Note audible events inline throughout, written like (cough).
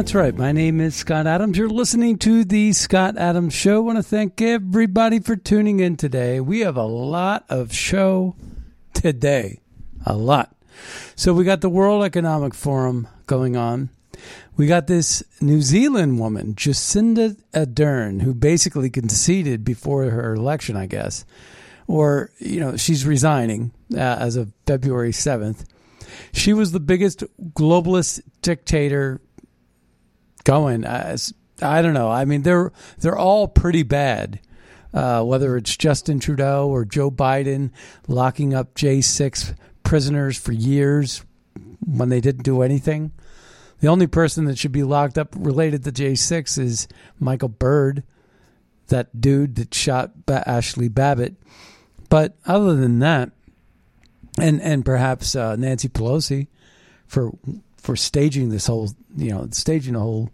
That's right. My name is Scott Adams. You're listening to the Scott Adams Show. I want to thank everybody for tuning in today. We have a lot of show today. A lot. So we got the World Economic Forum going on. We got this New Zealand woman, Jacinda Ardern, who basically conceded before her election, I guess. Or, you know, she's resigning uh, as of February 7th. She was the biggest globalist dictator going. As I don't know. I mean, they're they're all pretty bad. Uh, whether it's Justin Trudeau or Joe Biden locking up J six prisoners for years when they didn't do anything. The only person that should be locked up related to J six is Michael Byrd, that dude that shot ba- Ashley Babbitt. But other than that, and and perhaps uh, Nancy Pelosi for for staging this whole you know staging the whole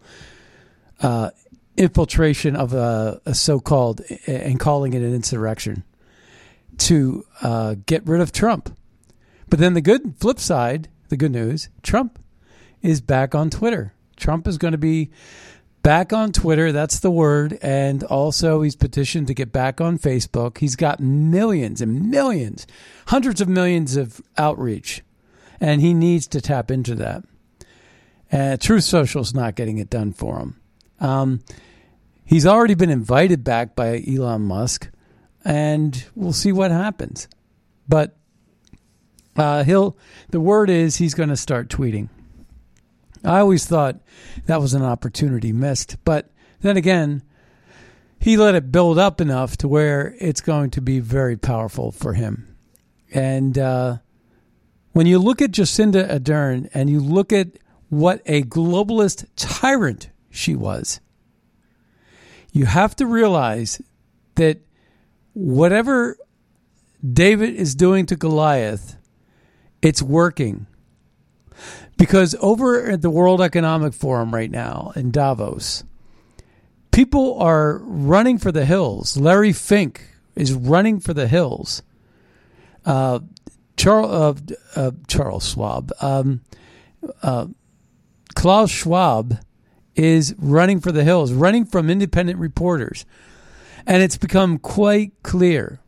uh, infiltration of a, a so-called and calling it an insurrection to uh, get rid of Trump. But then the good flip side, the good news, Trump is back on Twitter. Trump is going to be back on Twitter. That's the word. And also, he's petitioned to get back on Facebook. He's got millions and millions, hundreds of millions of outreach, and he needs to tap into that. Uh, Truth Social's not getting it done for him. Um, he's already been invited back by Elon Musk, and we'll see what happens. But uh, he'll. The word is he's going to start tweeting. I always thought that was an opportunity missed, but then again, he let it build up enough to where it's going to be very powerful for him. And uh, when you look at Jacinda Ardern and you look at what a globalist tyrant she was, you have to realize that whatever David is doing to Goliath, it's working. Because over at the World Economic Forum right now in Davos, people are running for the hills. Larry Fink is running for the hills. Uh, Charles, uh, uh, Charles Schwab, um, uh, Klaus Schwab is running for the hills, running from independent reporters. And it's become quite clear,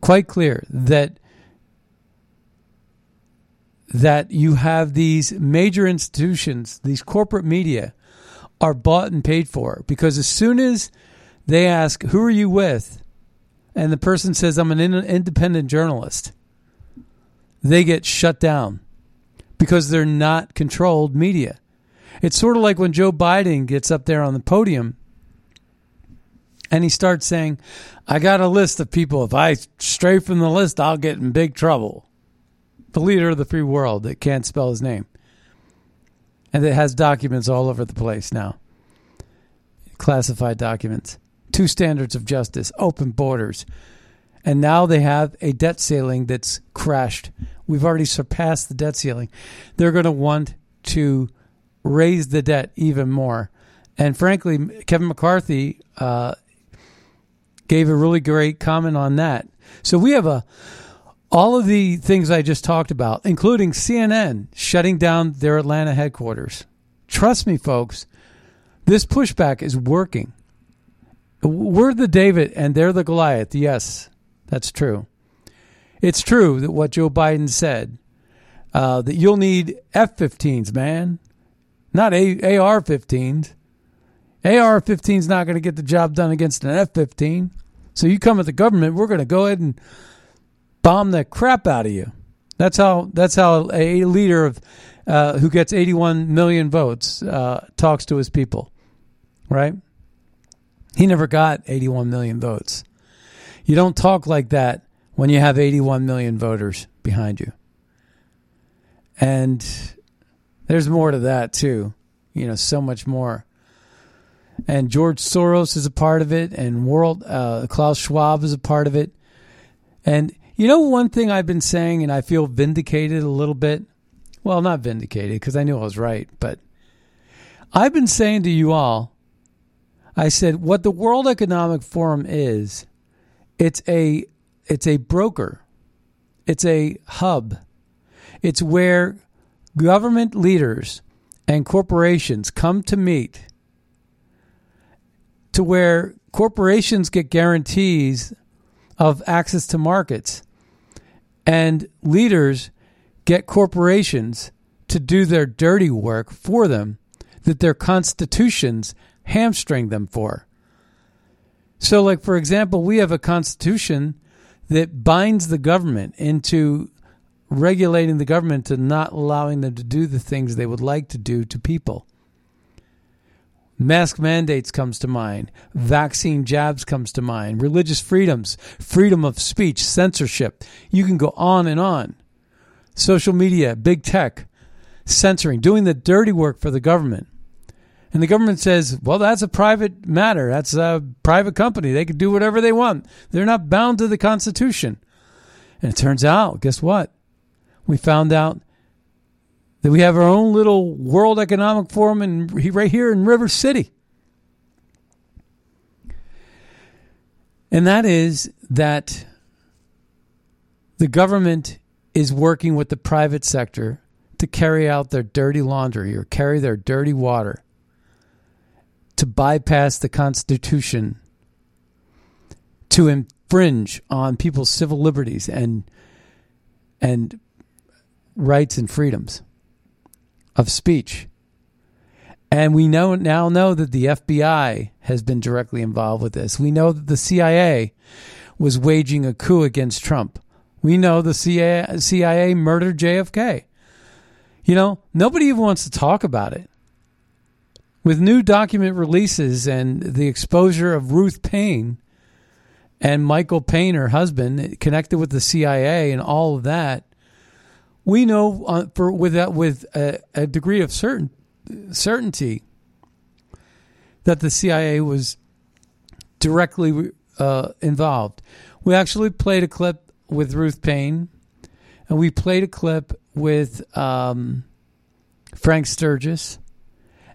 quite clear that that you have these major institutions, these corporate media are bought and paid for because as soon as they ask, Who are you with? and the person says, I'm an independent journalist, they get shut down because they're not controlled media. It's sort of like when Joe Biden gets up there on the podium and he starts saying, I got a list of people. If I stray from the list, I'll get in big trouble. The leader of the free world that can't spell his name. And that has documents all over the place now. Classified documents. Two standards of justice. Open borders. And now they have a debt ceiling that's crashed we've already surpassed the debt ceiling they're going to want to raise the debt even more. And frankly, Kevin McCarthy uh, gave a really great comment on that. So we have a all of the things I just talked about, including CNN shutting down their Atlanta headquarters. Trust me, folks, this pushback is working. We're the David and they're the Goliath. Yes, that's true. It's true that what Joe Biden said uh, that you'll need F 15s, man, not AR 15s. AR 15 is not going to get the job done against an F 15. So you come at the government, we're going to go ahead and bomb the crap out of you. That's how that's how a leader of uh, who gets 81 million votes uh, talks to his people, right? He never got 81 million votes. You don't talk like that when you have 81 million voters behind you. And there's more to that too. You know, so much more. And George Soros is a part of it, and World uh, Klaus Schwab is a part of it. And you know, one thing I've been saying, and I feel vindicated a little bit. Well, not vindicated because I knew I was right, but I've been saying to you all, I said what the World Economic Forum is. It's a it's a broker. It's a hub. It's where government leaders and corporations come to meet to where corporations get guarantees of access to markets and leaders get corporations to do their dirty work for them that their constitutions hamstring them for. So, like, for example, we have a constitution that binds the government into regulating the government to not allowing them to do the things they would like to do to people. Mask mandates comes to mind. Vaccine jabs comes to mind. Religious freedoms, freedom of speech, censorship. You can go on and on. Social media, big tech, censoring, doing the dirty work for the government. And the government says, well, that's a private matter. That's a private company. They can do whatever they want. They're not bound to the Constitution. And it turns out, guess what? We found out that we have our own little World Economic Forum in, right here in River City. And that is that the government is working with the private sector to carry out their dirty laundry or carry their dirty water to bypass the Constitution, to infringe on people's civil liberties and and rights and freedoms of speech. And we know now know that the FBI has been directly involved with this. We know that the CIA was waging a coup against Trump. We know the CIA, CIA murdered JFK. You know, nobody even wants to talk about it. With new document releases and the exposure of Ruth Paine and Michael Paine, her husband, connected with the CIA and all of that, we know uh, for with that with a, a degree of certain certainty that the CIA was directly uh, involved. We actually played a clip with Ruth Paine, and we played a clip with um, Frank Sturgis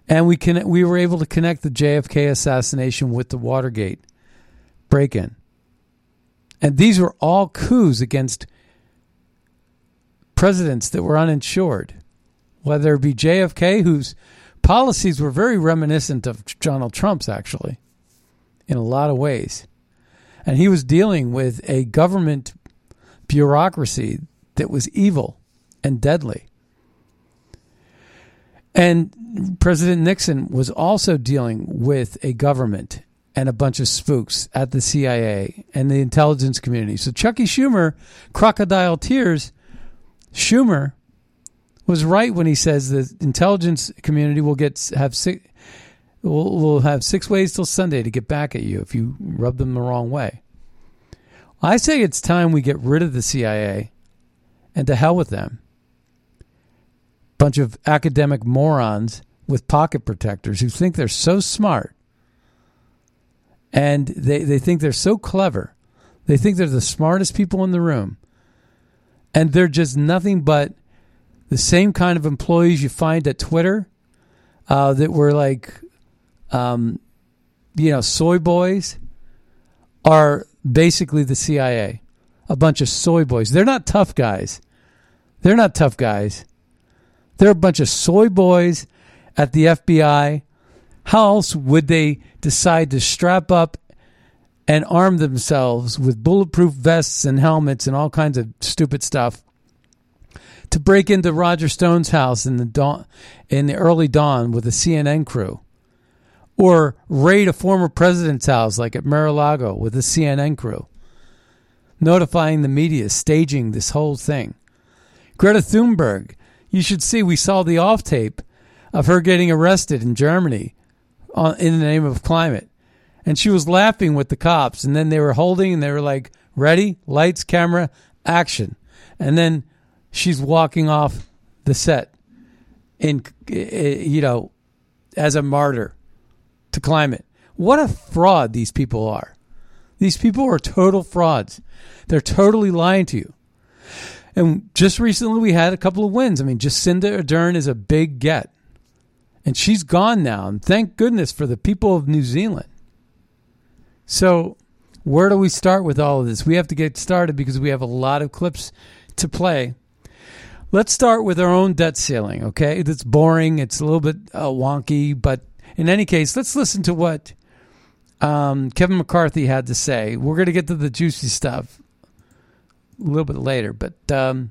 and we can we were able to connect the JFK assassination with the Watergate break-in. And these were all coups against presidents that were uninsured, whether it be JFK, whose policies were very reminiscent of Donald Trump's, actually, in a lot of ways. And he was dealing with a government bureaucracy that was evil and deadly. And President Nixon was also dealing with a government and a bunch of spooks at the CIA and the intelligence community. So Chucky Schumer, crocodile tears, Schumer was right when he says the intelligence community will get have six will will have six ways till Sunday to get back at you if you rub them the wrong way. I say it's time we get rid of the CIA and to hell with them bunch of academic morons with pocket protectors who think they're so smart and they, they think they're so clever. They think they're the smartest people in the room. And they're just nothing but the same kind of employees you find at Twitter uh, that were like, um, you know, soy boys are basically the CIA. A bunch of soy boys. They're not tough guys. They're not tough guys. They're a bunch of soy boys at the FBI. How else would they decide to strap up and arm themselves with bulletproof vests and helmets and all kinds of stupid stuff to break into Roger Stone's house in the dawn, in the early dawn with a CNN crew, or raid a former president's house like at Mar-a-Lago with a CNN crew, notifying the media, staging this whole thing. Greta Thunberg, you should see. We saw the off tape of her getting arrested in Germany uh, in the name of climate. And she was laughing with the cops and then they were holding and they were like ready? Lights camera action. And then she's walking off the set in eh, eh, you know as a martyr to climate. What a fraud these people are. These people are total frauds. They're totally lying to you and just recently we had a couple of wins i mean jacinda ardern is a big get and she's gone now and thank goodness for the people of new zealand so, where do we start with all of this? We have to get started because we have a lot of clips to play. Let's start with our own debt ceiling, okay? It's boring, it's a little bit uh, wonky, but in any case, let's listen to what um, Kevin McCarthy had to say. We're going to get to the juicy stuff a little bit later, but um,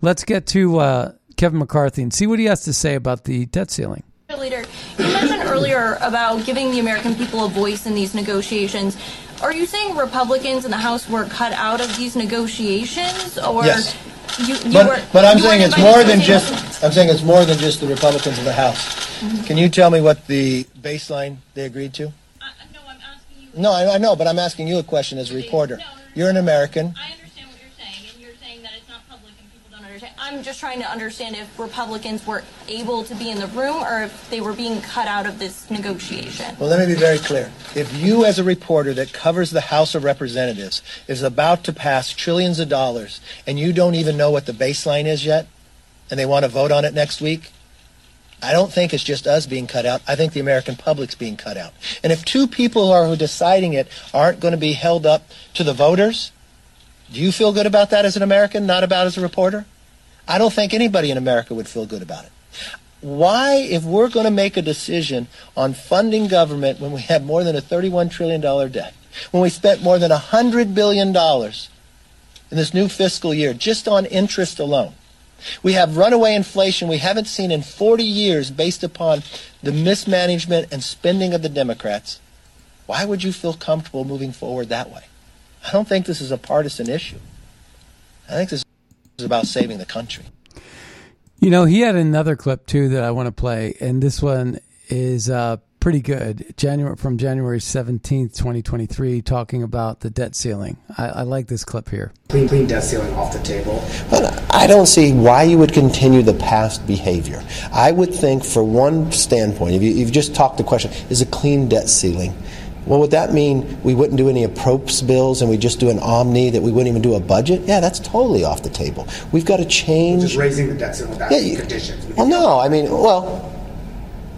let's get to uh, Kevin McCarthy and see what he has to say about the debt ceiling. Leader, you mentioned earlier about giving the American people a voice in these negotiations. Are you saying Republicans in the House were cut out of these negotiations, or yes. You, you but, were, but I'm saying it's more than just. I'm saying it's more than just the Republicans in the House. Mm-hmm. Can you tell me what the baseline they agreed to? Uh, no, I'm asking you. No, I, I, know, but I'm asking you a question as a reporter. No, You're an American. I I'm just trying to understand if Republicans were able to be in the room or if they were being cut out of this negotiation. Well, let me be very clear. If you, as a reporter that covers the House of Representatives, is about to pass trillions of dollars and you don't even know what the baseline is yet, and they want to vote on it next week, I don't think it's just us being cut out. I think the American public's being cut out. And if two people who are deciding it aren't going to be held up to the voters, do you feel good about that as an American, not about as a reporter? I don't think anybody in America would feel good about it. Why, if we're going to make a decision on funding government when we have more than a $31 trillion debt, when we spent more than $100 billion in this new fiscal year just on interest alone, we have runaway inflation we haven't seen in 40 years based upon the mismanagement and spending of the Democrats. Why would you feel comfortable moving forward that way? I don't think this is a partisan issue. I think this is about saving the country. You know, he had another clip too that I want to play, and this one is uh, pretty good. January from January seventeenth, twenty twenty three, talking about the debt ceiling. I, I, like this clip here. Clean, clean debt ceiling off the table. But I don't see why you would continue the past behavior. I would think, for one standpoint, if you, you've just talked the question, is a clean debt ceiling well, would that mean we wouldn't do any approps bills and we just do an omni that we wouldn't even do a budget? Yeah, that's totally off the table. We've got to change. Just raising the debt ceiling. Yeah, conditions. Well, no, I mean, well,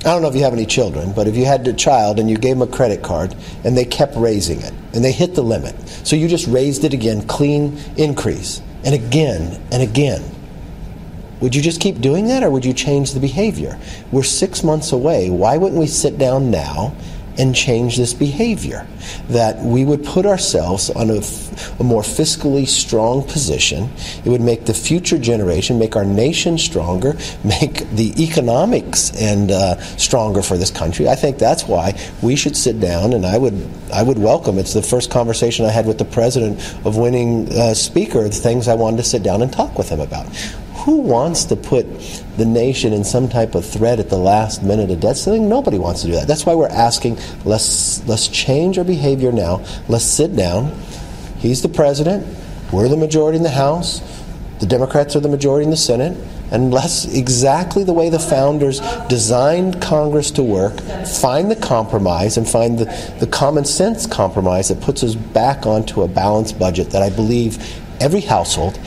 I don't know if you have any children, but if you had a child and you gave them a credit card and they kept raising it and they hit the limit, so you just raised it again, clean increase, and again and again. Would you just keep doing that or would you change the behavior? We're six months away. Why wouldn't we sit down now and change this behavior. That we would put ourselves on a, a, more fiscally strong position. It would make the future generation, make our nation stronger, (laughs) make the economics and uh, stronger for this country. I think that's why we should sit down, and I would I would welcome. It's the first conversation I had with the president of winning uh, speaker. The things I wanted to sit down and talk with him about who wants to put the nation in some type of threat at the last minute of debt ceiling? Nobody wants to do that. That's why we're asking let's let's change our behavior now. Let's sit down. He's the president. We're the majority in the House. The Democrats are the majority in the Senate. And let's exactly the way the founders designed Congress to work, find the compromise and find the, the common sense compromise that puts us back onto a balanced budget that I believe every household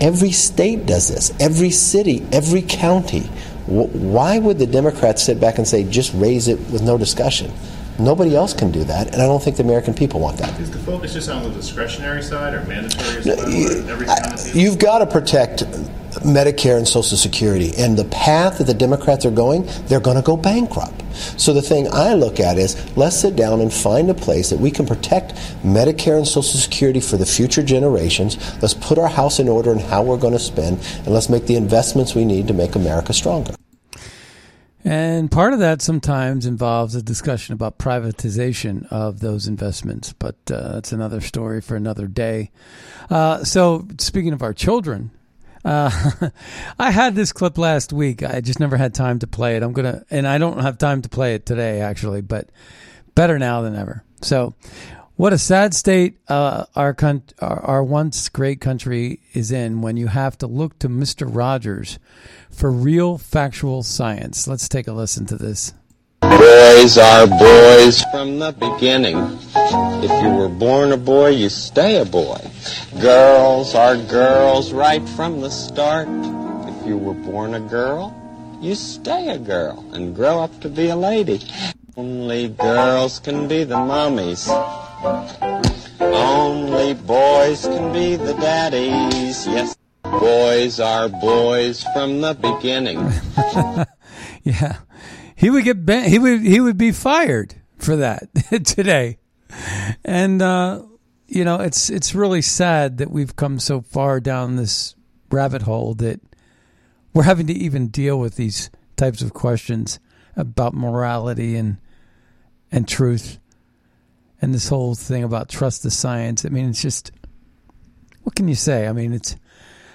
Every state does this. Every city, every county. Why would the Democrats sit back and say, just raise it with no discussion? Nobody else can do that, and I don't think the American people want that. Is the focus just on the discretionary side or mandatory side? You've got to protect Medicare and Social Security, and the path that the Democrats are going, they're going to go bankrupt. So the thing I look at is let's sit down and find a place that we can protect Medicare and Social Security for the future generations. Let's put our house in order and how we're going to spend, and let's make the investments we need to make America stronger. And part of that sometimes involves a discussion about privatization of those investments, but uh, that's another story for another day. Uh, so, speaking of our children, uh, (laughs) I had this clip last week. I just never had time to play it. I'm gonna, and I don't have time to play it today, actually. But better now than ever. So, what a sad state uh, our, con- our, our once great country is in when you have to look to Mister Rogers for real factual science. Let's take a listen to this. Boys are boys from the beginning. If you were born a boy, you stay a boy. Girls are girls right from the start. If you were born a girl, you stay a girl and grow up to be a lady. Only girls can be the mummies. Only boys can be the daddies. Yes. Boys are boys from the beginning. (laughs) yeah, he would get he would he would be fired for that (laughs) today, and uh, you know it's it's really sad that we've come so far down this rabbit hole that we're having to even deal with these types of questions about morality and and truth and this whole thing about trust the science. I mean, it's just what can you say? I mean, it's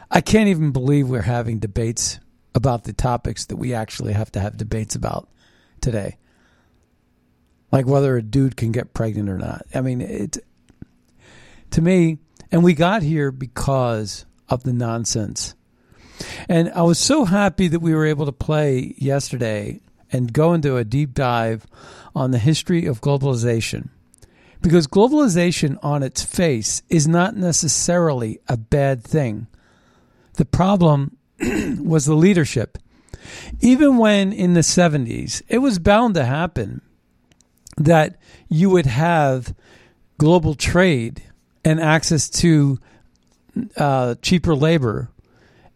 I can't even believe we're having debates about the topics that we actually have to have debates about today. Like whether a dude can get pregnant or not. I mean, it to me, and we got here because of the nonsense. And I was so happy that we were able to play yesterday and go into a deep dive on the history of globalization. Because globalization on its face is not necessarily a bad thing. The problem (clears throat) was the leadership. Even when in the 70s, it was bound to happen that you would have global trade and access to uh, cheaper labor.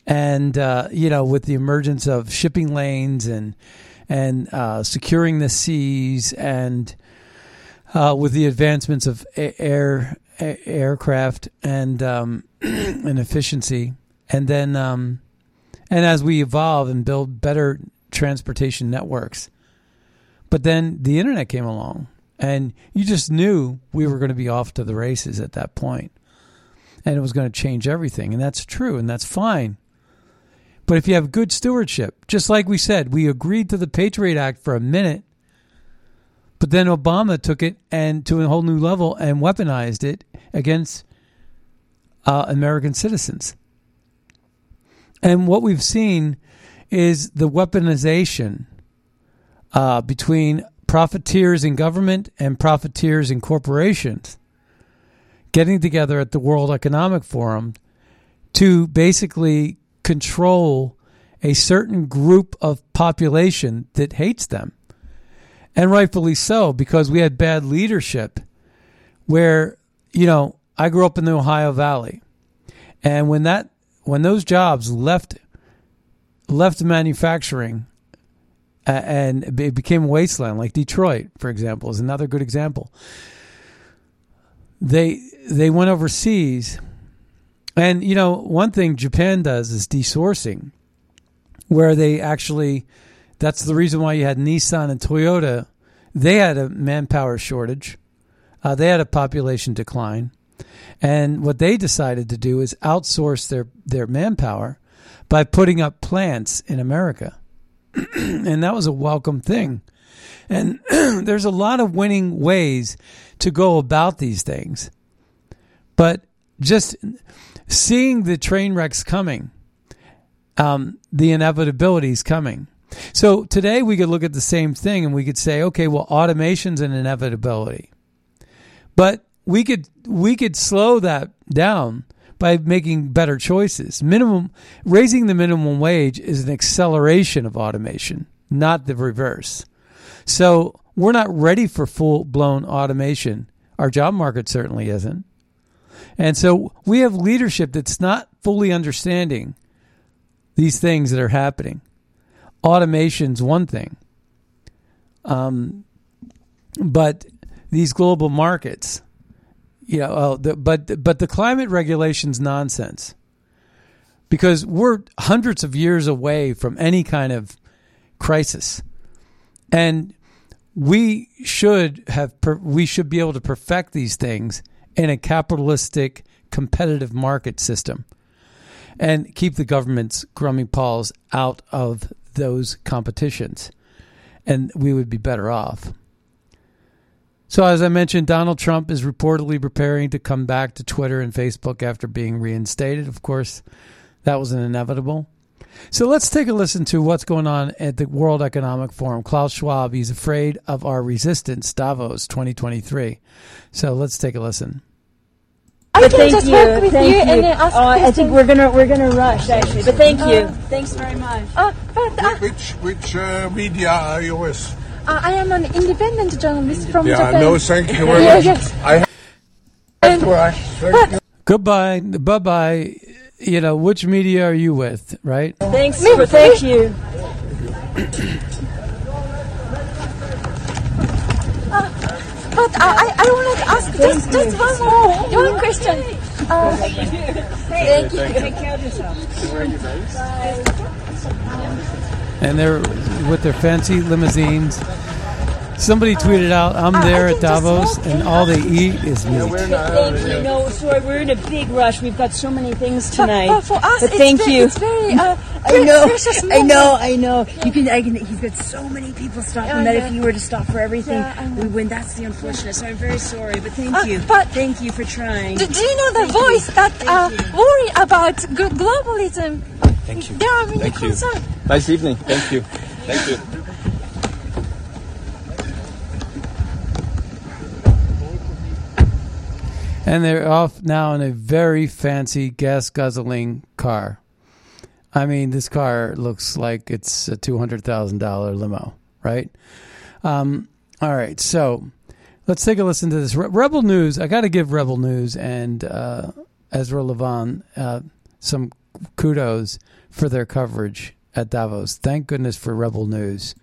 And, uh, you know, with the emergence of shipping lanes and, and uh, securing the seas and uh, with the advancements of air, air aircraft and, um, (clears throat) and efficiency, and then um, and as we evolve and build better transportation networks, but then the internet came along, and you just knew we were going to be off to the races at that point, and it was going to change everything, and that's true, and that's fine. But if you have good stewardship, just like we said, we agreed to the Patriot Act for a minute, but then Obama took it and to a whole new level and weaponized it against uh, American citizens. And what we've seen is the weaponization uh, between profiteers in government and profiteers in corporations getting together at the World Economic Forum to basically control a certain group of population that hates them. And rightfully so, because we had bad leadership where, you know, I grew up in the Ohio Valley. And when that when those jobs left left manufacturing and it became wasteland, like Detroit, for example, is another good example. They they went overseas, and you know one thing Japan does is desourcing, where they actually that's the reason why you had Nissan and Toyota. They had a manpower shortage. Uh, they had a population decline. And what they decided to do is outsource their, their manpower by putting up plants in America. (clears throat) and that was a welcome thing. And (clears throat) there's a lot of winning ways to go about these things. But just seeing the train wrecks coming, um, the inevitability is coming. So today we could look at the same thing and we could say, okay, well, automation's an inevitability. But we could we could slow that down by making better choices. Minimum raising the minimum wage is an acceleration of automation, not the reverse. So we're not ready for full blown automation. Our job market certainly isn't. And so we have leadership that's not fully understanding these things that are happening. Automation's one thing. Um, but these global markets, you know, oh, the, but but the climate regulations nonsense because we're hundreds of years away from any kind of crisis, and we should have we should be able to perfect these things in a capitalistic competitive market system and keep the government's grummy paws out of those competitions and we would be better off. So, as I mentioned, Donald Trump is reportedly preparing to come back to Twitter and Facebook after being reinstated. Of course, that was an inevitable. So, let's take a listen to what's going on at the World Economic Forum. Klaus Schwab, he's afraid of our resistance, Davos 2023. So, let's take a listen. I but thank you, thank you. you. Uh, I think we're gonna we're gonna rush actually, but thank you. Uh, Thanks very much. Uh, but, uh, which which uh, media are you with? Uh, I am an independent journalist from yeah, Japan. no, thank you very (laughs) much. yes. I have to rush. Thank you. Goodbye, bye bye. You know which media are you with, right? Thanks, for, thank you. (coughs) But uh, I, I want to ask just, just one more one question. Uh, thank you. Thank you. Take care of yourself. And they're with their fancy limousines Somebody tweeted out, "I'm there at Davos, and all they eat is meat." Thank you. No, sorry, we're in a big rush. We've got so many things tonight. But, but for us, but thank it's, you. It's very, uh, (laughs) I know. I know. I know. You can. I can. He's got so many people stopping yeah, that yeah. if you were to stop for everything, yeah, we win. That's the unfortunate. So I'm very sorry, but thank uh, you. But thank you for trying. Do, do you know the thank voice you. that uh, worry about globalism? Thank you. There are many thank concerns. You. Nice evening. Thank you. Thank you. And they're off now in a very fancy gas guzzling car. I mean, this car looks like it's a two hundred thousand dollar limo, right? Um, all right, so let's take a listen to this. Rebel News. I got to give Rebel News and uh, Ezra Levant uh, some kudos for their coverage at Davos. Thank goodness for Rebel News.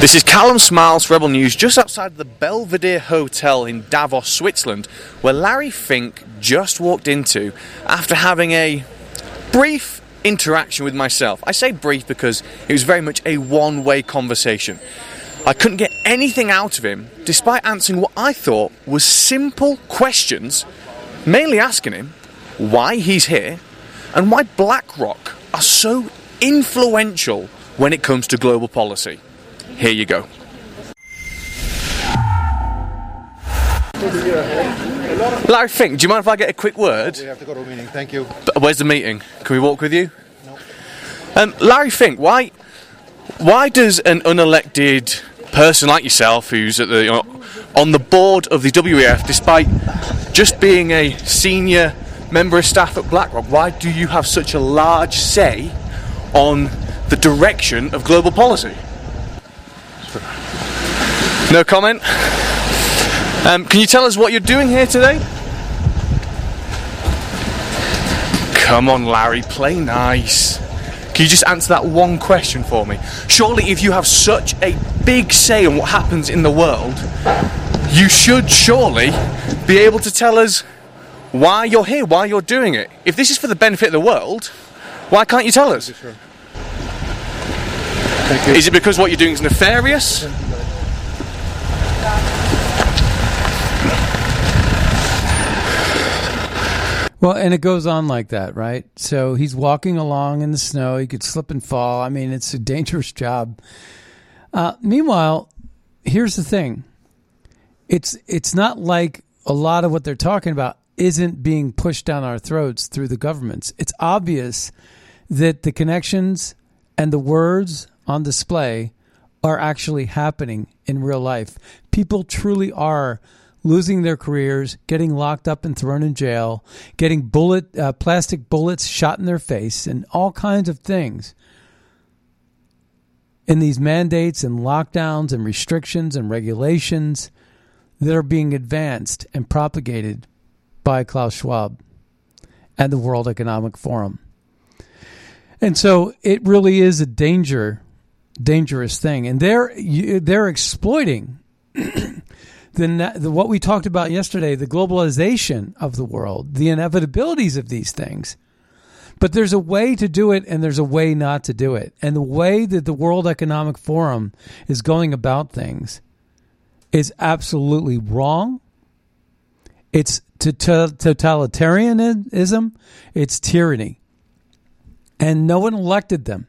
This is Callum Smiles, Rebel News, just outside the Belvedere Hotel in Davos, Switzerland, where Larry Fink just walked into after having a brief interaction with myself. I say brief because it was very much a one way conversation. I couldn't get anything out of him despite answering what I thought was simple questions, mainly asking him why he's here and why BlackRock are so influential when it comes to global policy. Here you go. Larry Fink, do you mind if I get a quick word? We have to go to a meeting. Thank you. Where's the meeting? Can we walk with you? No. Um, Larry Fink, why why does an unelected person like yourself, who's at the you know, on the board of the WEF, despite just being a senior member of staff at BlackRock, why do you have such a large say on the direction of global policy? No comment? Um, can you tell us what you're doing here today? Come on, Larry, play nice. Can you just answer that one question for me? Surely, if you have such a big say on what happens in the world, you should surely be able to tell us why you're here, why you're doing it. If this is for the benefit of the world, why can't you tell us? Is it because what you're doing is nefarious? Well, and it goes on like that, right? So he's walking along in the snow. He could slip and fall. I mean, it's a dangerous job. Uh, meanwhile, here's the thing: it's it's not like a lot of what they're talking about isn't being pushed down our throats through the governments. It's obvious that the connections and the words on display are actually happening in real life. People truly are losing their careers, getting locked up and thrown in jail, getting bullet uh, plastic bullets shot in their face, and all kinds of things. In these mandates and lockdowns and restrictions and regulations that are being advanced and propagated by Klaus Schwab and the World Economic Forum. And so it really is a danger, dangerous thing, and they're they're exploiting (clears throat) the, the what we talked about yesterday, the globalization of the world, the inevitabilities of these things. But there's a way to do it, and there's a way not to do it. And the way that the World Economic Forum is going about things is absolutely wrong. It's to, to totalitarianism. It's tyranny and no one elected them,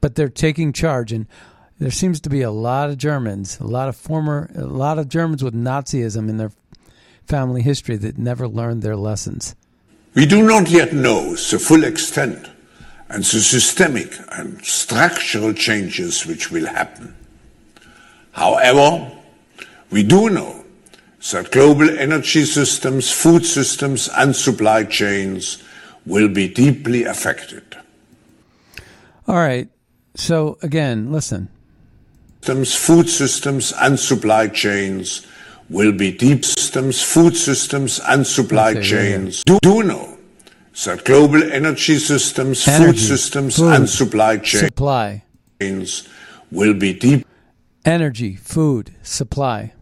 but they're taking charge. And there seems to be a lot of Germans, a lot of former, a lot of Germans with Nazism in their family history that never learned their lessons. We do not yet know the full extent and the systemic and structural changes which will happen. However, we do know that global energy systems, food systems, and supply chains will be deeply affected. All right. So, again, listen. Systems, food systems, and supply chains will be deep systems, food systems, and supply okay, chains. Do, do know that global energy systems, energy, food systems, food, and supply chains supply. will be deep. Energy, food, supply.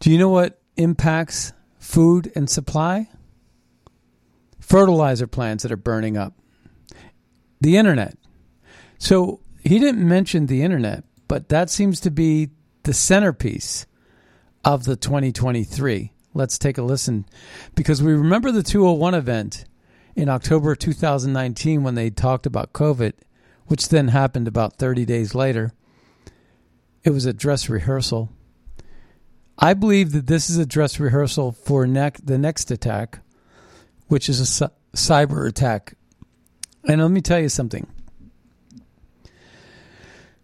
Do you know what impacts food and supply? Fertilizer plants that are burning up, the internet. So he didn't mention the internet, but that seems to be the centerpiece of the 2023. Let's take a listen because we remember the 201 event in October 2019 when they talked about COVID, which then happened about 30 days later. It was a dress rehearsal. I believe that this is a dress rehearsal for the next attack, which is a cyber attack. And let me tell you something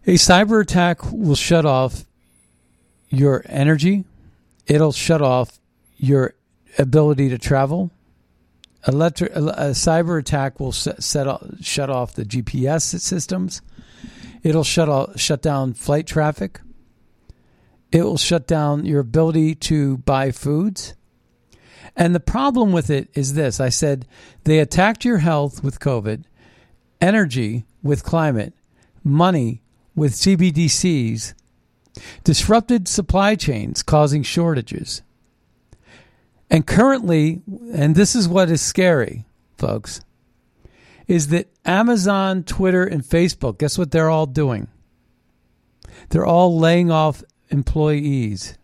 a cyber attack will shut off your energy, it'll shut off your ability to travel. A cyber attack will set, set off, shut off the GPS systems. It'll shut off, shut down flight traffic. It will shut down your ability to buy foods. And the problem with it is this I said they attacked your health with COVID, energy with climate, money with CBDCs, disrupted supply chains causing shortages. And currently, and this is what is scary, folks, is that Amazon, Twitter, and Facebook, guess what they're all doing? They're all laying off employees.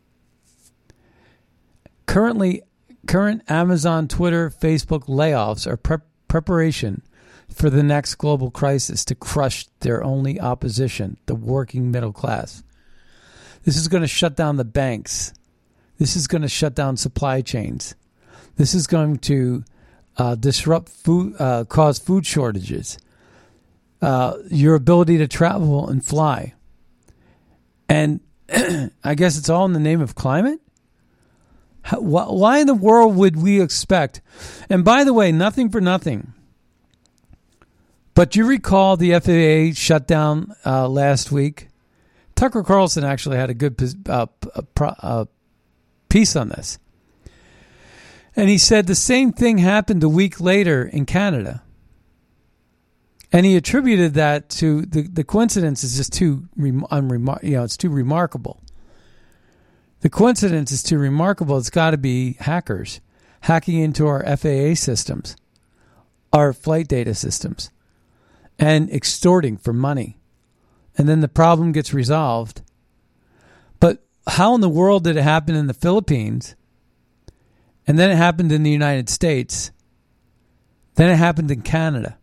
Currently, Current Amazon, Twitter, Facebook layoffs are pre- preparation for the next global crisis to crush their only opposition, the working middle class. This is going to shut down the banks. This is going to shut down supply chains. This is going to uh, disrupt food, uh, cause food shortages, uh, your ability to travel and fly. And (clears throat) I guess it's all in the name of climate. Why in the world would we expect? And by the way, nothing for nothing. But you recall the FAA shutdown uh, last week? Tucker Carlson actually had a good uh, uh, piece on this. And he said the same thing happened a week later in Canada. And he attributed that to the, the coincidence is just too unremar- you know it's too remarkable. The coincidence is too remarkable. It's got to be hackers hacking into our FAA systems, our flight data systems, and extorting for money. And then the problem gets resolved. But how in the world did it happen in the Philippines? And then it happened in the United States. Then it happened in Canada.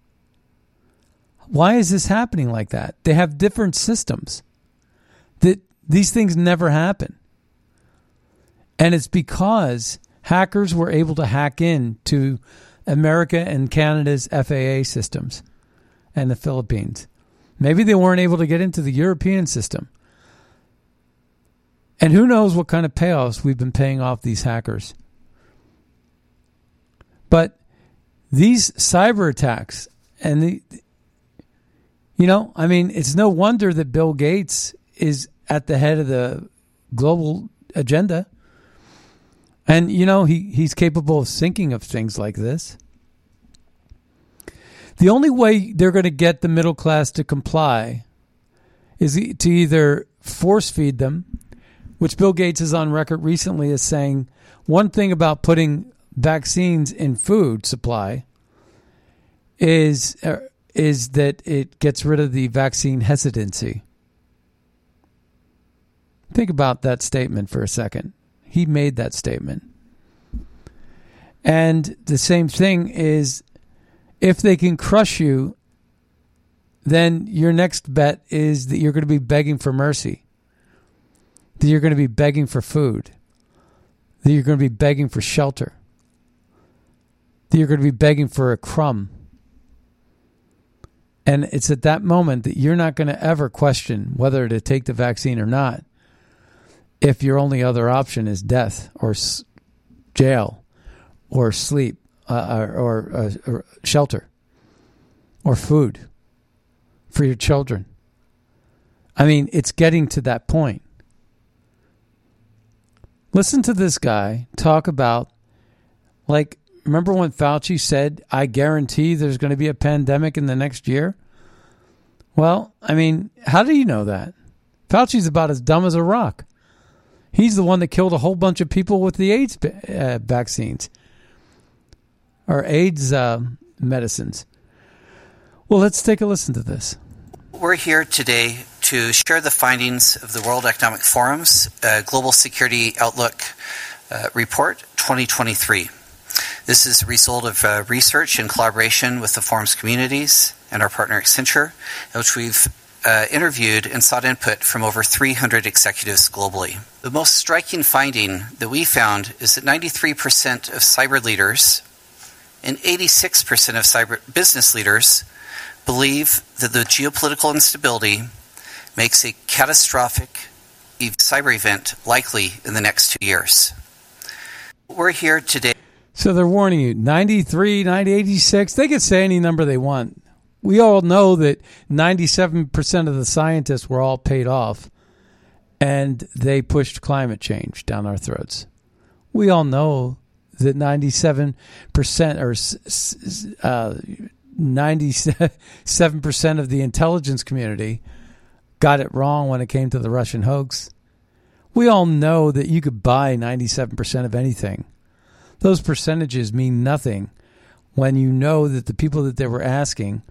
Why is this happening like that? They have different systems. That these things never happen. And it's because hackers were able to hack in to America and Canada's FAA systems and the Philippines. Maybe they weren't able to get into the European system. And who knows what kind of payoffs we've been paying off these hackers. But these cyber attacks and the you know, I mean, it's no wonder that Bill Gates is at the head of the global agenda. And you know, he he's capable of thinking of things like this. The only way they're going to get the middle class to comply is to either force feed them, which Bill Gates is on record recently as saying one thing about putting vaccines in food supply is uh, is that it gets rid of the vaccine hesitancy. Think about that statement for a second. He made that statement. And the same thing is if they can crush you, then your next bet is that you're going to be begging for mercy, that you're going to be begging for food, that you're going to be begging for shelter, that you're going to be begging for a crumb. And it's at that moment that you're not going to ever question whether to take the vaccine or not if your only other option is death or s- jail or sleep uh, or, or, uh, or shelter or food for your children. I mean, it's getting to that point. Listen to this guy talk about, like, remember when Fauci said, I guarantee there's going to be a pandemic in the next year? Well, I mean, how do you know that? Fauci's about as dumb as a rock. He's the one that killed a whole bunch of people with the AIDS uh, vaccines or AIDS uh, medicines. Well, let's take a listen to this. We're here today to share the findings of the World Economic Forum's uh, Global Security Outlook uh, Report 2023. This is a result of uh, research in collaboration with the forum's communities and our partner Accenture, which we've uh, interviewed and sought input from over 300 executives globally. The most striking finding that we found is that 93% of cyber leaders and 86% of cyber business leaders believe that the geopolitical instability makes a catastrophic cyber event likely in the next two years. We're here today. So they're warning you 93, 90, 86. They can say any number they want. We all know that 97% of the scientists were all paid off and they pushed climate change down our throats. We all know that 97% or uh, 97% of the intelligence community got it wrong when it came to the Russian hoax. We all know that you could buy 97% of anything. Those percentages mean nothing when you know that the people that they were asking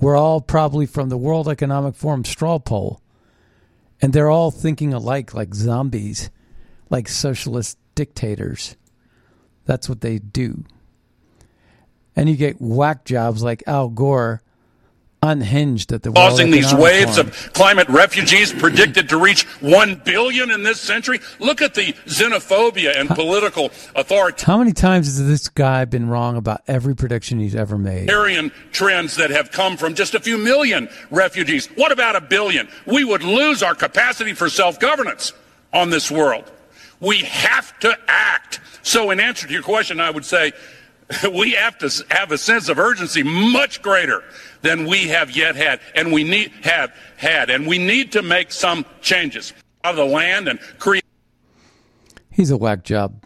were all probably from the World Economic Forum straw poll. And they're all thinking alike, like zombies, like socialist dictators. That's what they do. And you get whack jobs like Al Gore unhinged at the causing these waves Forum. of climate refugees predicted to reach 1 billion in this century look at the xenophobia and political authority How many times has this guy been wrong about every prediction he's ever made? Aryan trends that have come from just a few million refugees. What about a billion? We would lose our capacity for self governance on this world. We have to act. So, in answer to your question, I would say (laughs) we have to have a sense of urgency much greater than we have yet had, and we need have had, and we need to make some changes of the land and create. He's a whack job.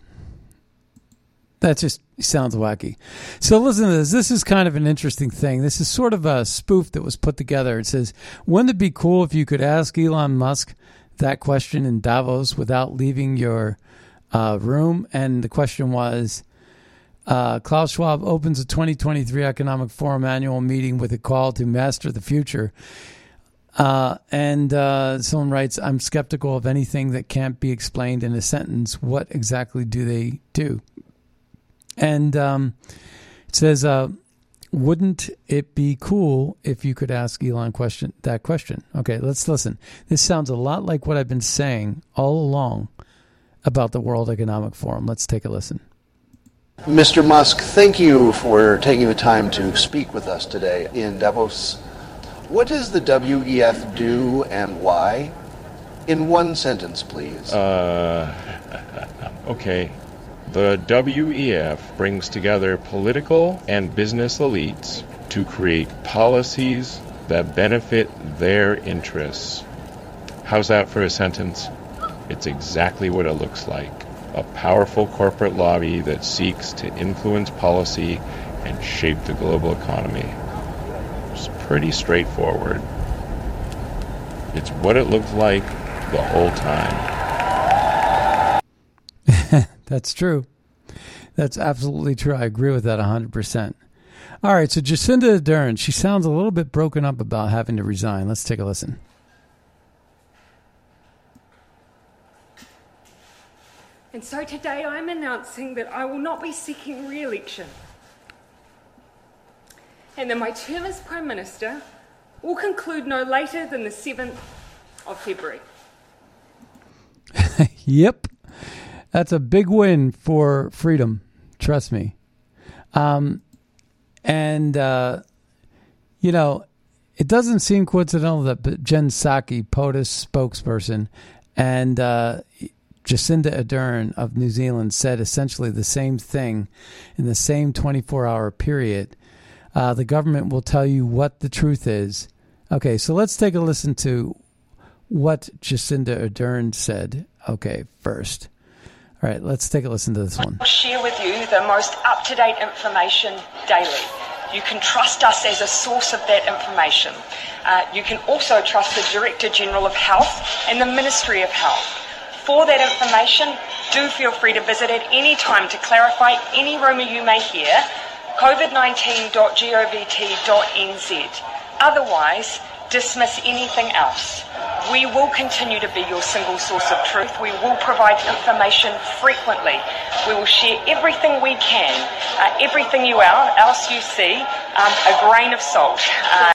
That just sounds wacky. So listen to this. This is kind of an interesting thing. This is sort of a spoof that was put together. It says, "Wouldn't it be cool if you could ask Elon Musk that question in Davos without leaving your uh, room?" And the question was. Uh, Klaus Schwab opens a 2023 Economic Forum annual meeting with a call to master the future. Uh, and uh, someone writes, I'm skeptical of anything that can't be explained in a sentence. What exactly do they do? And um, it says, uh, wouldn't it be cool if you could ask Elon question that question? Okay, let's listen. This sounds a lot like what I've been saying all along about the World Economic Forum. Let's take a listen. Mr. Musk, thank you for taking the time to speak with us today in Davos. What does the WEF do and why? In one sentence, please. Uh, (laughs) okay. The WEF brings together political and business elites to create policies that benefit their interests. How's that for a sentence? It's exactly what it looks like a powerful corporate lobby that seeks to influence policy and shape the global economy. It's pretty straightforward. It's what it looked like the whole time. (laughs) That's true. That's absolutely true. I agree with that 100%. All right, so Jacinda Ardern, she sounds a little bit broken up about having to resign. Let's take a listen. And so today I'm announcing that I will not be seeking re election. And that my term as Prime Minister will conclude no later than the 7th of February. (laughs) yep. That's a big win for freedom. Trust me. Um, and, uh, you know, it doesn't seem coincidental that Jen Psaki, POTUS spokesperson, and uh, Jacinda Ardern of New Zealand said essentially the same thing in the same 24 hour period. Uh, the government will tell you what the truth is. Okay, so let's take a listen to what Jacinda Ardern said. Okay, first. All right, let's take a listen to this one. I'll share with you the most up to date information daily. You can trust us as a source of that information. Uh, you can also trust the Director General of Health and the Ministry of Health. For that information, do feel free to visit at any time to clarify any rumour you may hear. COVID19.govt.nz. Otherwise, dismiss anything else. We will continue to be your single source of truth. We will provide information frequently. We will share everything we can, uh, everything you else you see, um, a grain of salt. Uh,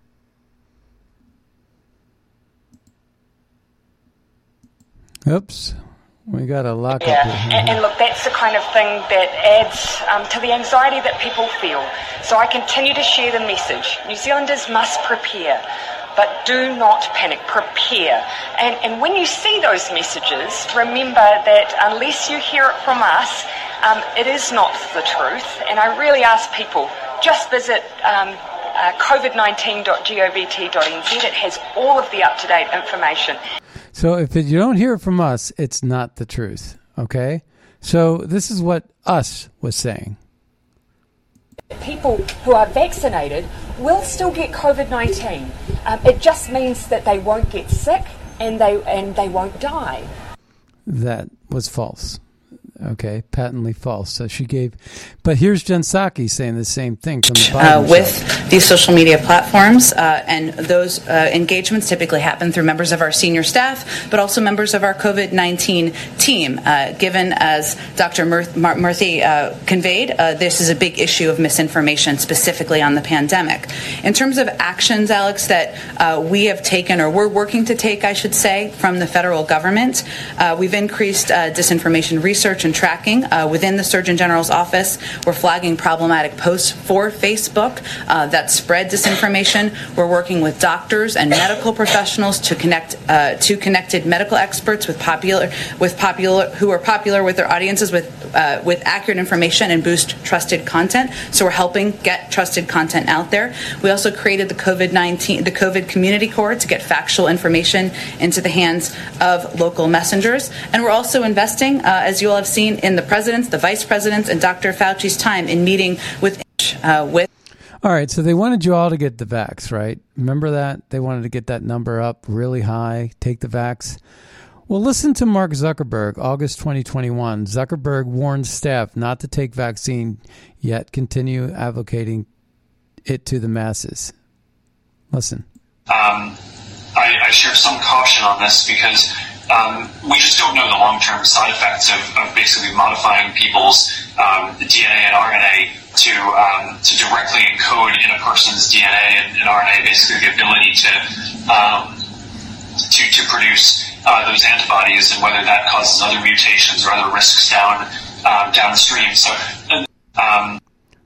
Oops. We got a lock yeah. up here. And, and, look, that's the kind of thing that adds um, to the anxiety that people feel. So I continue to share the message. New Zealanders must prepare, but do not panic. Prepare. And, and when you see those messages, remember that unless you hear it from us, um, it is not the truth. And I really ask people just visit. Um, uh, covid19.govt.nz. It has all of the up to date information. So if you don't hear it from us, it's not the truth. Okay? So this is what us was saying. People who are vaccinated will still get COVID 19. Um, it just means that they won't get sick and they, and they won't die. That was false. Okay, patently false. So she gave, but here's Jen Psaki saying the same thing from the uh, with these social media platforms, uh, and those uh, engagements typically happen through members of our senior staff, but also members of our COVID nineteen team. Uh, given as Dr. Murthy uh, conveyed, uh, this is a big issue of misinformation, specifically on the pandemic. In terms of actions, Alex, that we have taken or we're working to take, I should say, from the federal government, we've increased disinformation research and tracking uh, within the Surgeon General's office. We're flagging problematic posts for Facebook uh, that spread disinformation. We're working with doctors and medical professionals to connect uh, to connected medical experts with popular with popular who are popular with their audiences with uh, with accurate information and boost trusted content. So we're helping get trusted content out there. We also created the COVID nineteen the COVID Community Corps to get factual information into the hands of local messengers, and we're also investing, uh, as you all have seen seen in the president's, the vice president's, and Dr. Fauci's time in meeting with uh, with. All right, so they wanted you all to get the vax, right? Remember that they wanted to get that number up really high, take the vax. Well, listen to Mark Zuckerberg, August 2021. Zuckerberg warned staff not to take vaccine yet continue advocating it to the masses. Listen. Um, I, I share some caution on this because um, we just don't know the long-term side effects of, of basically modifying people's um, DNA and RNA to um, to directly encode in a person's DNA and, and RNA, basically the ability to um, to to produce uh, those antibodies, and whether that causes other mutations or other risks down um, downstream. So. Um,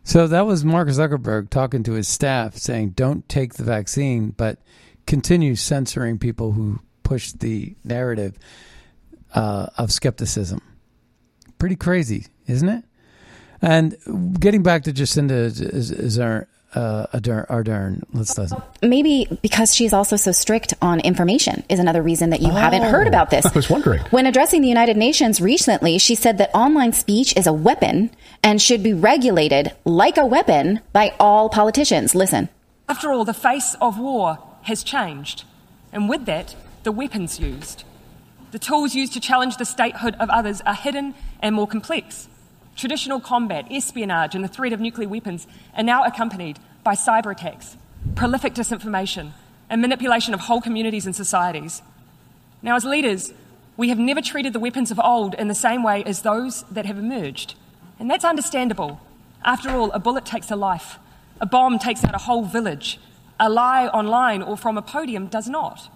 so that was Mark Zuckerberg talking to his staff, saying, "Don't take the vaccine, but continue censoring people who push the narrative uh, of skepticism. Pretty crazy, isn't it? And getting back to Jacinda is, is our uh, Ardern. Let's listen. Maybe because she's also so strict on information is another reason that you oh, haven't heard about this. I was wondering. When addressing the United Nations recently, she said that online speech is a weapon and should be regulated like a weapon by all politicians. Listen. After all, the face of war has changed, and with that, the weapons used. The tools used to challenge the statehood of others are hidden and more complex. Traditional combat, espionage, and the threat of nuclear weapons are now accompanied by cyber attacks, prolific disinformation, and manipulation of whole communities and societies. Now, as leaders, we have never treated the weapons of old in the same way as those that have emerged. And that's understandable. After all, a bullet takes a life, a bomb takes out a whole village, a lie online or from a podium does not.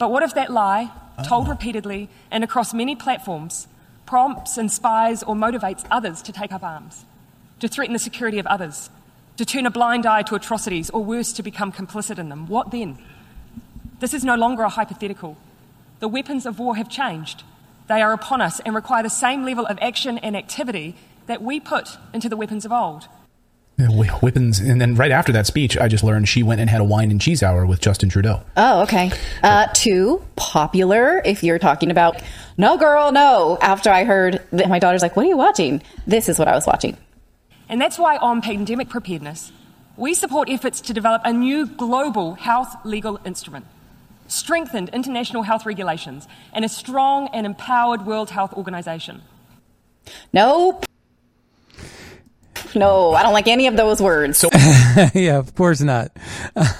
But what if that lie, told repeatedly and across many platforms, prompts, inspires, or motivates others to take up arms, to threaten the security of others, to turn a blind eye to atrocities, or worse, to become complicit in them. What then? This is no longer a hypothetical. The weapons of war have changed. They are upon us and require the same level of action and activity that we put into the weapons of old. Weapons, and then right after that speech, I just learned she went and had a wine and cheese hour with Justin Trudeau. Oh, okay. Uh, too popular if you're talking about no, girl, no. After I heard that my daughter's like, What are you watching? This is what I was watching. And that's why on pandemic preparedness, we support efforts to develop a new global health legal instrument, strengthened international health regulations, and a strong and empowered World Health Organization. Nope. No, I don't like any of those words. So- (laughs) (laughs) yeah, of course not.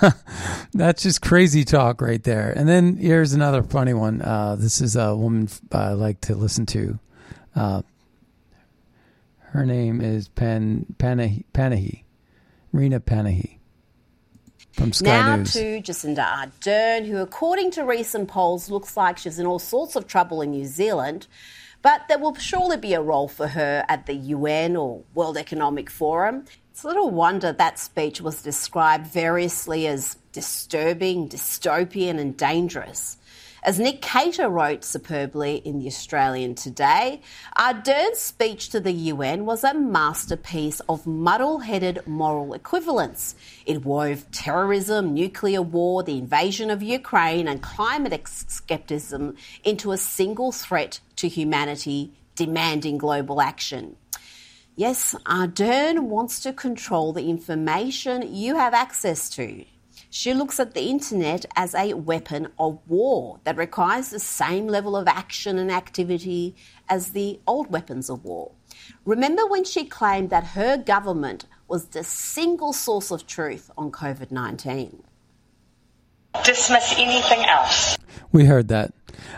(laughs) That's just crazy talk right there. And then here's another funny one. Uh, this is a woman I like to listen to. Uh, her name is Pan Panahi, Panahi Rena Panahi from Sky now News. to Jacinda Ardern, who, according to recent polls, looks like she's in all sorts of trouble in New Zealand. But there will surely be a role for her at the UN or World Economic Forum. It's little wonder that speech was described variously as disturbing, dystopian, and dangerous. As Nick Cater wrote superbly in The Australian today, Ardern's speech to the UN was a masterpiece of muddle headed moral equivalence. It wove terrorism, nuclear war, the invasion of Ukraine, and climate skepticism into a single threat to humanity demanding global action. Yes, Ardern wants to control the information you have access to. She looks at the internet as a weapon of war that requires the same level of action and activity as the old weapons of war. Remember when she claimed that her government was the single source of truth on COVID 19? Dismiss anything else. We heard that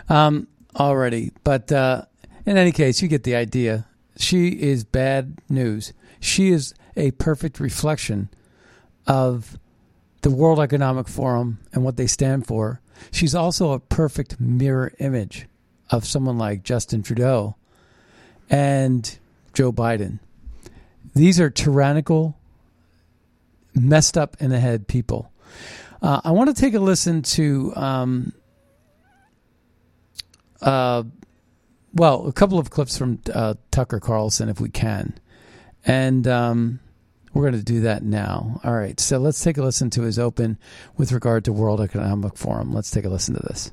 um, already. But uh, in any case, you get the idea. She is bad news. She is a perfect reflection of the World Economic Forum and what they stand for. She's also a perfect mirror image of someone like Justin Trudeau and Joe Biden. These are tyrannical, messed up in the head people. Uh, I want to take a listen to, um, uh, well, a couple of clips from uh, Tucker Carlson, if we can. And um, we're going to do that now. All right. So let's take a listen to his open with regard to World Economic Forum. Let's take a listen to this.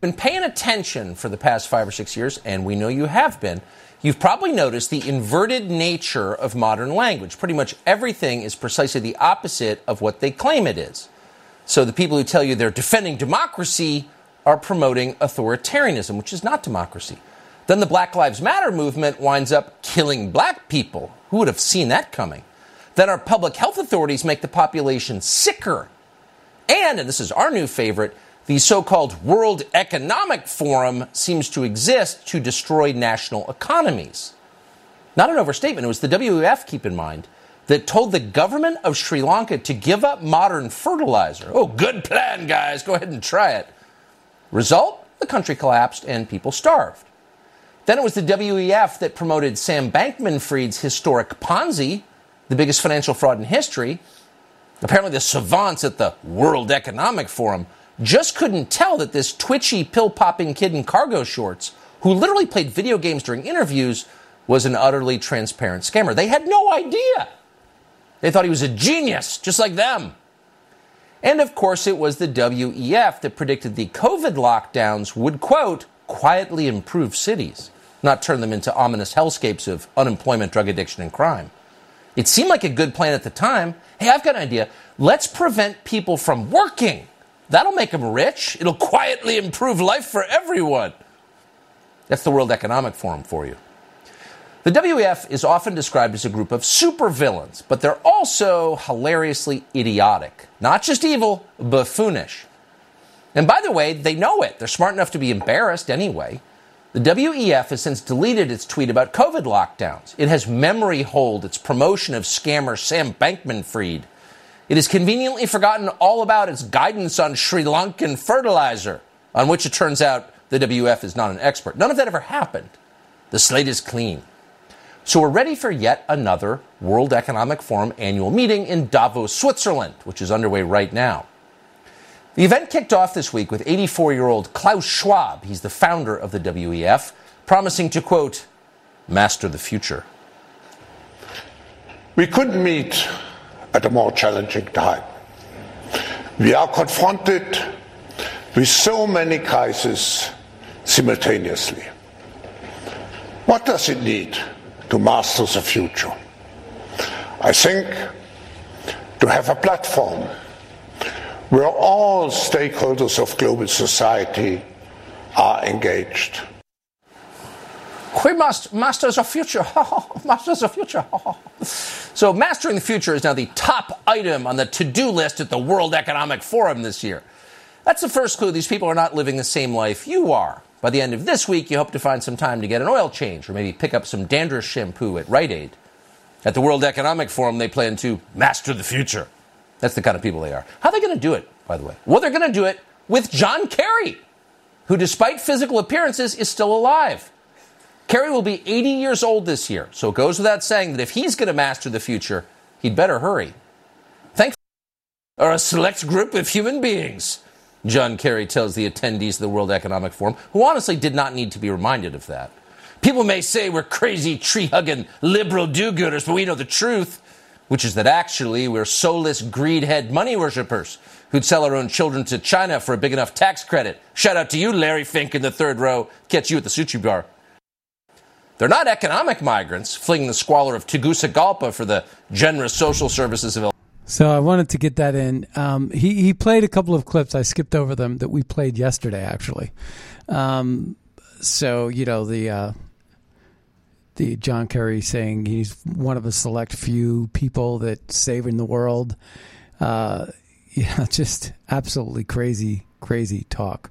Been paying attention for the past five or six years, and we know you have been. You've probably noticed the inverted nature of modern language. Pretty much everything is precisely the opposite of what they claim it is. So the people who tell you they're defending democracy are promoting authoritarianism, which is not democracy. Then the Black Lives Matter movement winds up killing black people. Who would have seen that coming? Then our public health authorities make the population sicker. And, and this is our new favorite, the so called World Economic Forum seems to exist to destroy national economies. Not an overstatement, it was the WEF, keep in mind, that told the government of Sri Lanka to give up modern fertilizer. Oh, good plan, guys, go ahead and try it. Result? The country collapsed and people starved. Then it was the WEF that promoted Sam Bankman Fried's historic Ponzi the biggest financial fraud in history. Apparently, the savants at the World Economic Forum just couldn't tell that this twitchy, pill popping kid in cargo shorts, who literally played video games during interviews, was an utterly transparent scammer. They had no idea. They thought he was a genius, just like them. And of course, it was the WEF that predicted the COVID lockdowns would, quote, quietly improve cities, not turn them into ominous hellscapes of unemployment, drug addiction, and crime. It seemed like a good plan at the time. Hey, I've got an idea. Let's prevent people from working. That'll make them rich. It'll quietly improve life for everyone. That's the World Economic Forum for you. The WEF is often described as a group of supervillains, but they're also hilariously idiotic. Not just evil, buffoonish. And by the way, they know it. They're smart enough to be embarrassed anyway. The WEF has since deleted its tweet about COVID lockdowns. It has memory hold its promotion of scammer Sam Bankman Fried. It has conveniently forgotten all about its guidance on Sri Lankan fertilizer, on which it turns out the WEF is not an expert. None of that ever happened. The slate is clean. So we're ready for yet another World Economic Forum annual meeting in Davos, Switzerland, which is underway right now. The event kicked off this week with 84 year old Klaus Schwab, he's the founder of the WEF, promising to, quote, master the future. We couldn't meet at a more challenging time. We are confronted with so many crises simultaneously. What does it need to master the future? I think to have a platform where all stakeholders of global society are engaged. We must master the future. (laughs) master the future. (laughs) so, mastering the future is now the top item on the to do list at the World Economic Forum this year. That's the first clue these people are not living the same life you are. By the end of this week, you hope to find some time to get an oil change or maybe pick up some dandruff shampoo at Rite Aid. At the World Economic Forum, they plan to master the future. That's the kind of people they are. How are they going to do it, by the way? Well, they're going to do it with John Kerry, who, despite physical appearances, is still alive. Kerry will be 80 years old this year, so it goes without saying that if he's going to master the future, he'd better hurry. Thankfully, are a select group of human beings, John Kerry tells the attendees of the World Economic Forum, who honestly did not need to be reminded of that. People may say we're crazy, tree hugging liberal do gooders, but we know the truth, which is that actually we're soulless, greed head money worshippers who'd sell our own children to China for a big enough tax credit. Shout out to you, Larry Fink, in the third row. Catch you at the sushi bar. They're not economic migrants fleeing the squalor of Tegucigalpa for the generous social services of. So I wanted to get that in. Um, he he played a couple of clips. I skipped over them that we played yesterday, actually. Um, so you know the uh, the John Kerry saying he's one of a select few people that saving the world. Uh, (laughs) yeah, just absolutely crazy, crazy talk.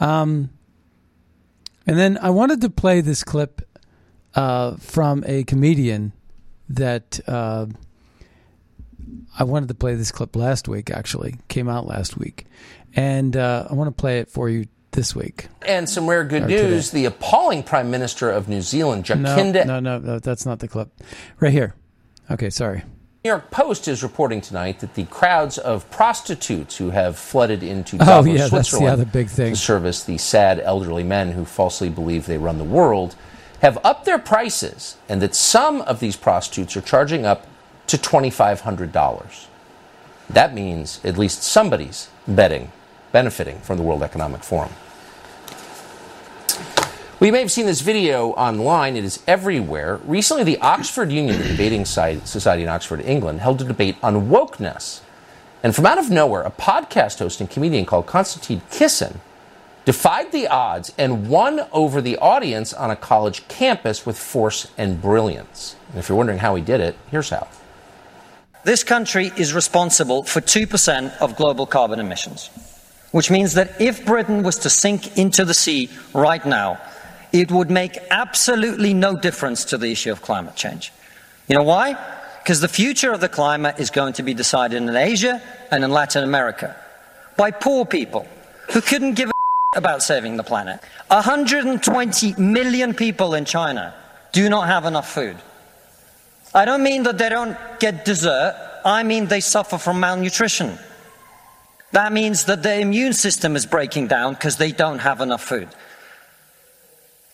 Um, and then I wanted to play this clip uh, from a comedian that uh, I wanted to play this clip last week. Actually, came out last week, and uh, I want to play it for you this week. And some rare good news: today. the appalling Prime Minister of New Zealand, Jacinda. No, no, no, no, that's not the clip. Right here. Okay, sorry. New York Post is reporting tonight that the crowds of prostitutes who have flooded into oh, Davos, yeah, Switzerland, that's the other big thing. to service the sad elderly men who falsely believe they run the world, have upped their prices, and that some of these prostitutes are charging up to $2,500. That means at least somebody's betting, benefiting from the World Economic Forum. We may have seen this video online. It is everywhere. Recently, the Oxford Union, the debating society in Oxford, England, held a debate on wokeness. And from out of nowhere, a podcast host and comedian called Konstantin Kisin defied the odds and won over the audience on a college campus with force and brilliance. And if you're wondering how he did it, here's how. This country is responsible for 2% of global carbon emissions, which means that if Britain was to sink into the sea right now, it would make absolutely no difference to the issue of climate change. You know why? Because the future of the climate is going to be decided in Asia and in Latin America by poor people who couldn't give a (laughs) about saving the planet. 120 million people in China do not have enough food. I don't mean that they don't get dessert, I mean they suffer from malnutrition. That means that their immune system is breaking down because they don't have enough food.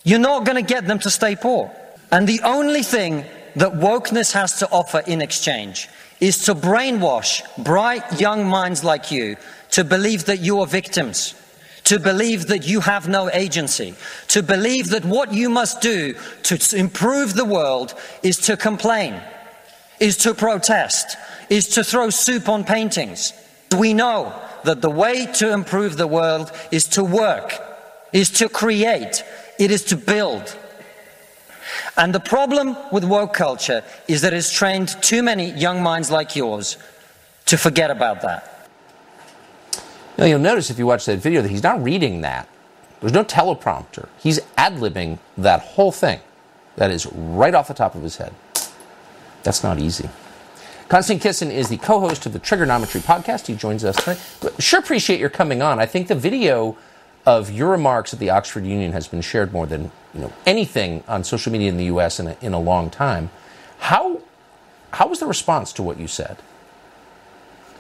You're not going to get them to stay poor. And the only thing that wokeness has to offer in exchange is to brainwash bright young minds like you to believe that you are victims, to believe that you have no agency, to believe that what you must do to improve the world is to complain, is to protest, is to throw soup on paintings. We know that the way to improve the world is to work, is to create, it is to build. And the problem with woke culture is that it's trained too many young minds like yours to forget about that. Now, you'll notice if you watch that video that he's not reading that. There's no teleprompter. He's ad libbing that whole thing. That is right off the top of his head. That's not easy. Konstantin Kisin is the co host of the Triggernometry podcast. He joins us tonight. Sure appreciate your coming on. I think the video of your remarks at the Oxford Union has been shared more than you know anything on social media in the U.S. in a, in a long time. How how was the response to what you said?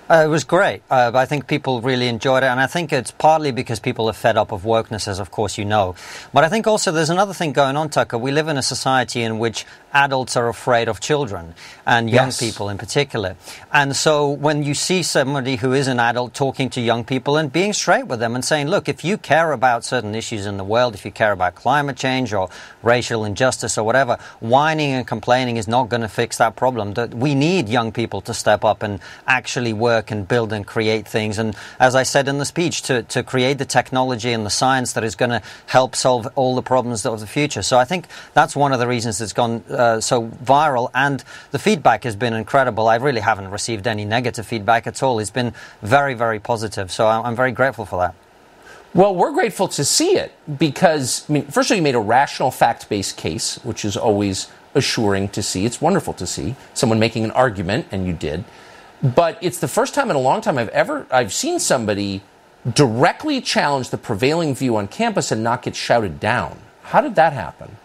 Uh, it was great. Uh, I think people really enjoyed it, and I think it's partly because people are fed up of wokeness, as of course you know. But I think also there's another thing going on, Tucker. We live in a society in which adults are afraid of children, and young Yes. people in particular. And so when you see somebody who is an adult talking to young people and being straight with them and saying, look, if you care about certain issues in the world, if you care about climate change or racial injustice or whatever, whining and complaining is not going to fix that problem. That we need young people to step up and actually work and build and create things. And as I said in the speech, to, to create the technology and the science that is going to help solve all the problems of the future. So I think that's one of the reasons it's gone uh, Uh, so viral. And the feedback has been incredible. I really haven't received any negative feedback at all. It's been very, very positive. So I'm I'm very grateful for that. Well, we're grateful to see it because, I mean, first of all, you made a rational fact based case, which is always assuring to see. It's wonderful to see someone making an argument, and you did. But it's the first time in a long time I've ever I've seen somebody directly challenge the prevailing view on campus and not get shouted down. How did that happen?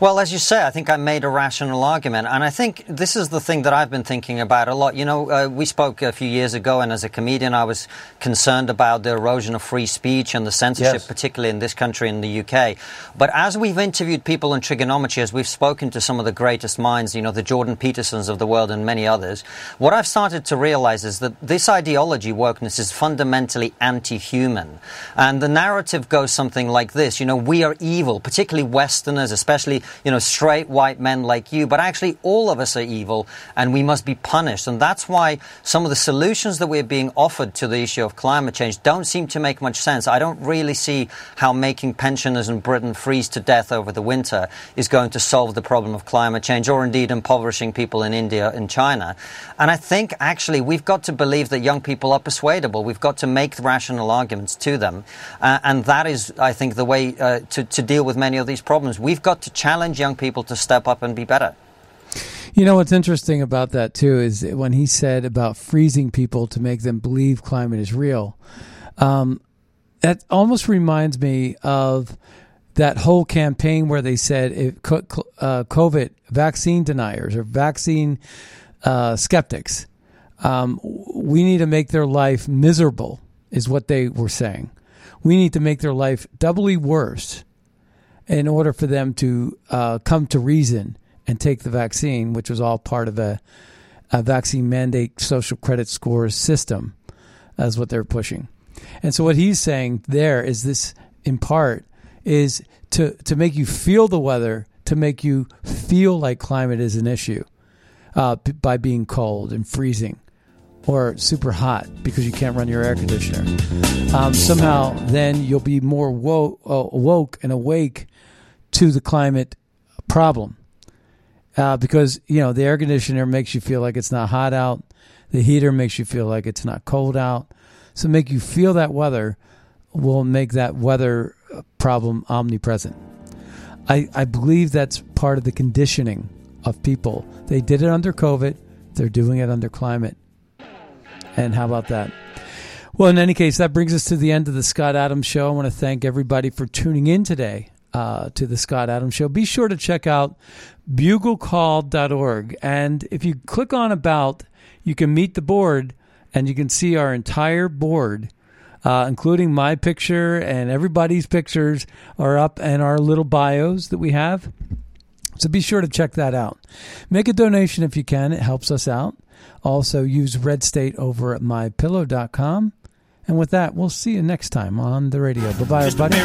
Well, as you say, I think I made a rational argument. And I think this is the thing that I've been thinking about a lot. You know, uh, we spoke a few years ago, and as a comedian, I was concerned about the erosion of free speech and the censorship, Yes. particularly in this country, in the UK. But as we've interviewed people in Triggernometry, as we've spoken to some of the greatest minds, you know, the Jordan Petersons of the world and many others, what I've started to realize is that this ideology, wokeness, is fundamentally anti human. And the narrative goes something like this you know, we are evil, particularly Westerners, especially, you know, straight white men like you, but actually all of us are evil and we must be punished. And that's why some of the solutions that we're being offered to the issue of climate change don't seem to make much sense. I don't really see how making pensioners in Britain freeze to death over the winter is going to solve the problem of climate change or indeed impoverishing people in India and China. And I think actually we've got to believe that young people are persuadable. We've got to make rational arguments to them. Uh, and that is, I think, the way uh, to, to deal with many of these problems. We've got to challenge young people to step up and be better. You know what's interesting about that too is when he said about freezing people to make them believe climate is real. Um, that almost reminds me of that whole campaign where they said if uh, COVID vaccine deniers or vaccine uh, skeptics, um, we need to make their life miserable, is what they were saying. We need to make their life doubly worse in order for them to uh, come to reason and take the vaccine, which was all part of a, a vaccine mandate social credit scores system, as what they're pushing. And so what he's saying there is this, in part, is to to make you feel the weather, to make you feel like climate is an issue, uh, by being cold and freezing, or super hot because you can't run your air conditioner. Um, somehow, then you'll be more wo- uh, woke and awake to the climate problem uh, because you know the air conditioner makes you feel like it's not hot out, the heater makes you feel like it's not cold out. So make you feel that weather will make that weather uh, problem omnipresent. I, I believe that's part of the conditioning of people. They did it under COVID. They're doing it under climate. And how about that? Well, in any case, that brings us to the end of the Scott Adams Show. I want to thank everybody for tuning in today uh, to the Scott Adams Show. Be sure to check out buglecall.org. And if you click on About, you can meet the board and you can see our entire board. Uh, including my picture and everybody's pictures are up and our little bios that we have. So be sure to check that out. Make a donation if you can, it helps us out. Also, use Red State over at mypillow.com. And with that, we'll see you next time on the radio. Bye bye, everybody.